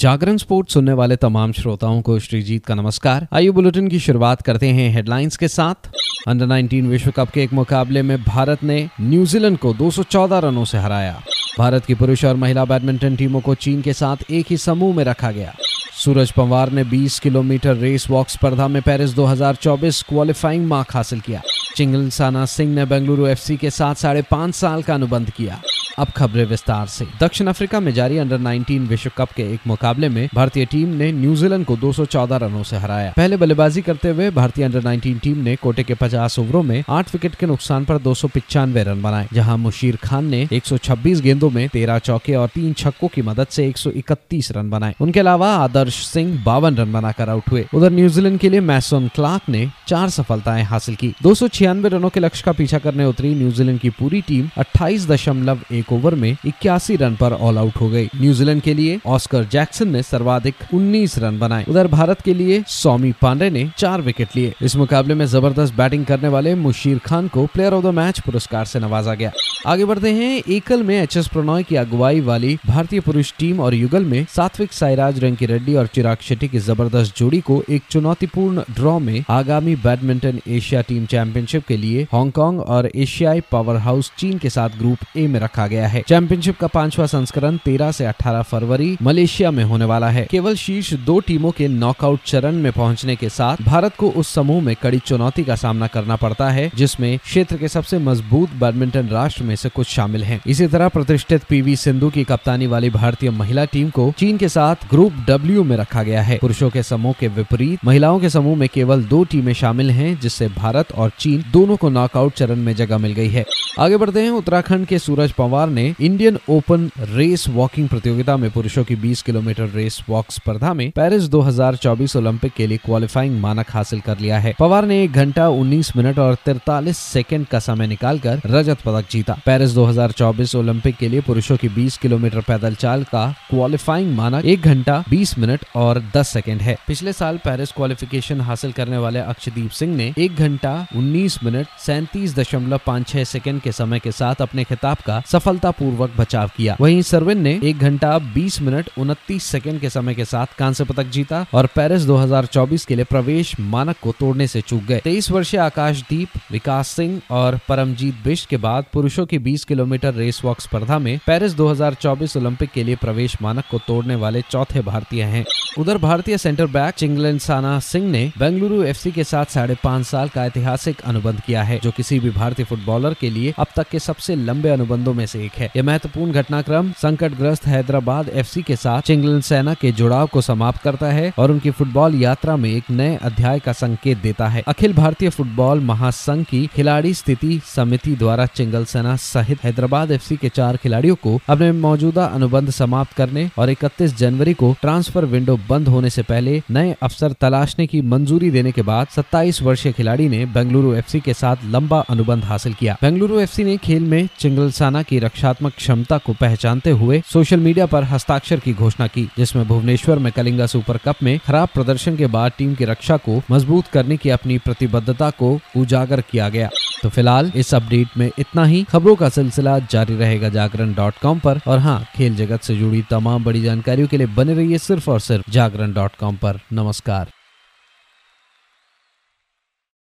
जागरण sport सुनने वाले तमाम श्रोताओं को श्रीजीत का नमस्कार। आइए बुलेटिन की शुरुआत करते हैं हेडलाइंस के साथ। अंडर 19 विश्व कप के एक मुकाबले में भारत ने न्यूजीलैंड को 214 रनों से हराया। भारत की पुरुष और महिला बैडमिंटन टीमों को चीन के साथ एक ही समूह में रखा गया। सूरज पंवार ने 20 किलोमीटर रेस वॉक स्पर्धा में पेरिस 2024 क्वालिफाइंग मार्क हासिल किया। चिंगलसाना सिंह ने बेंगलुरु एफसी के साथ साढ़े पाँच साल का अनुबंध किया। अब खबरें विस्तार से। दक्षिण अफ्रीका में जारी अंडर 19 विश्व कप के एक मुकाबले में भारतीय टीम ने न्यूजीलैंड को 214 रनों से हराया। पहले बल्लेबाजी करते हुए भारतीय अंडर 19 टीम ने कोटे के 50 ओवरों में 8 विकेट के नुकसान पर दो रन बनाए, जहाँ मुशीर खान ने 126 गेंदों में 13 चौके और तीन छक्कों की मदद से 131 रन बनाए। उनके अलावा आदर्श सिंह बावन रन बनाकर आउट हुए। उधर न्यूजीलैंड के लिए मैसन क्लार्क ने चार सफलताएँ हासिल की। दो सौ छियानवे रनों के लक्ष्य का पीछा करने उतरी न्यूजीलैंड की पूरी टीम अट्ठाईस एक ओवर में इक्यासी रन पर ऑल आउट हो गई। न्यूजीलैंड के लिए ऑस्कर जैक्सन ने सर्वाधिक 19 रन बनाए। उधर भारत के लिए सौमी पांडे ने चार विकेट लिए। इस मुकाबले में ज़बरदस्त बैटिंग करने वाले मुशीर खान को प्लेयर ऑफ़ द मैच पुरस्कार से नवाजा गया। आगे बढ़ते हैं, एकल में एच एस प्रणॉय की अगुवाई वाली भारतीय पुरुष टीम और युगल में सात्विक साईराज रंकी रेड्डी और चिराग शेट्टी की ज़बरदस्त जोड़ी को एक चुनौतीपूर्ण ड्रॉ में आगामी बैडमिंटन एशिया टीम चैंपियनशिप के लिए हांगकांग और एशियाई पावर हाउस चीन के साथ ग्रुप ए में रखा गया है। चैंपियनशिप का पांचवा संस्करण 13 से 18 फरवरी मलेशिया में होने वाला है। केवल शीर्ष दो टीमों के नॉकआउट चरण में पहुँचने के साथ भारत को उस समूह में कड़ी चुनौती का सामना करना पड़ता है, जिसमें क्षेत्र के सबसे मज़बूत बैडमिंटन राष्ट्र में से कुछ शामिल हैं। इसी तरह प्रतिष्ठित पीवी सिंधु की कप्तानी वाली भारतीय महिला टीम को चीन के साथ ग्रुप डब्ल्यू में रखा गया है। पुरुषों के समूह के विपरीत महिलाओं के समूह में केवल दो टीमें शामिल हैं, जिससे भारत और चीन दोनों को नॉकआउट चरण में जगह मिल गई है। आगे बढ़ते हैं, उत्तराखंड के सूरज पवार ने इंडियन ओपन रेस वॉकिंग प्रतियोगिता में पुरुषों की 20 किलोमीटर रेस वॉक स्पर्धा में पेरिस 2024 ओलंपिक के लिए क्वालिफाइंग मानक हासिल कर लिया है। पवार ने एक घंटा 19 मिनट और तिरतालीस सेकंड का समय निकालकर रजत पदक जीता। पेरिस 2024 ओलंपिक के लिए पुरुषों की 20 किलोमीटर पैदल चाल का क्वालिफाइंग मानक एक घंटा 20 मिनट और 10 सेकंड है। पिछले साल पेरिस क्वालिफिकेशन हासिल करने वाले अक्षदीप सिंह ने एक घंटा उन्नीस मिनट सैंतीस दशमलव पाँच छह सेकेंड के समय के साथ अपने खिताब का सफलता पूर्वक बचाव किया। वहीं सरविन ने एक घंटा बीस मिनट उनतीस सेकेंड के समय के साथ कांस्य पदक जीता और पेरिस 2024 के लिए प्रवेश मानक को तोड़ने से चूक गए। तेईस वर्षीय आकाशदीप, विकास सिंह और परमजीत बिष्ट के बाद पुरुषों की 20 किलोमीटर रेस वॉक स्पर्धा में पेरिस 2024 ओलंपिक के लिए प्रवेश मानक को तोड़ने वाले चौथे भारतीय हैं। उधर भारतीय सेंटर बैक चिंगलन साना सिंह ने बेंगलुरु एफसी के साथ साढ़े पाँच साल का ऐतिहासिक अनुबंध किया है, जो किसी भी भारतीय फुटबॉलर के लिए अब तक के सबसे लंबे अनुबंधों में से एक है। यह महत्वपूर्ण घटनाक्रम संकटग्रस्त हैदराबाद एफसी के साथ चिंगलन सेना के जुड़ाव को समाप्त करता है और उनकी फुटबॉल यात्रा में एक नए अध्याय का संकेत देता है। अखिल भारतीय फुटबॉल महासंघ की खिलाड़ी स्थिति समिति द्वारा चिंगल सेना सहित हैदराबाद एफसी के चार खिलाड़ियों को अपने मौजूदा अनुबंध समाप्त करने और इकतीस जनवरी को ट्रांसफ़र विंडो बंद होने से पहले नए अफसर तलाशने की मंजूरी देने के बाद 27 वर्षीय खिलाड़ी ने बेंगलुरु एफसी के साथ लंबा अनुबंध हासिल किया। बेंगलुरु एफसी ने खेल में चिंगलसाना की रक्षात्मक क्षमता को पहचानते हुए सोशल मीडिया पर हस्ताक्षर की घोषणा की, जिसमें भुवनेश्वर में कलिंगा सुपर कप में खराब प्रदर्शन के बाद टीम की रक्षा को मज़बूत करने की अपनी प्रतिबद्धता को उजागर किया गया। तो फ़िलहाल इस अपडेट में इतना ही। खबरों का सिलसिला जारी रहेगा जागरण डॉट कॉम पर। और हाँ खेल जगत से जुड़ी तमाम बड़ी जानकारियों के लिए बने रहिए सिर्फ़ और सिर्फ़ जागरण डॉट कॉम पर। नमस्कार।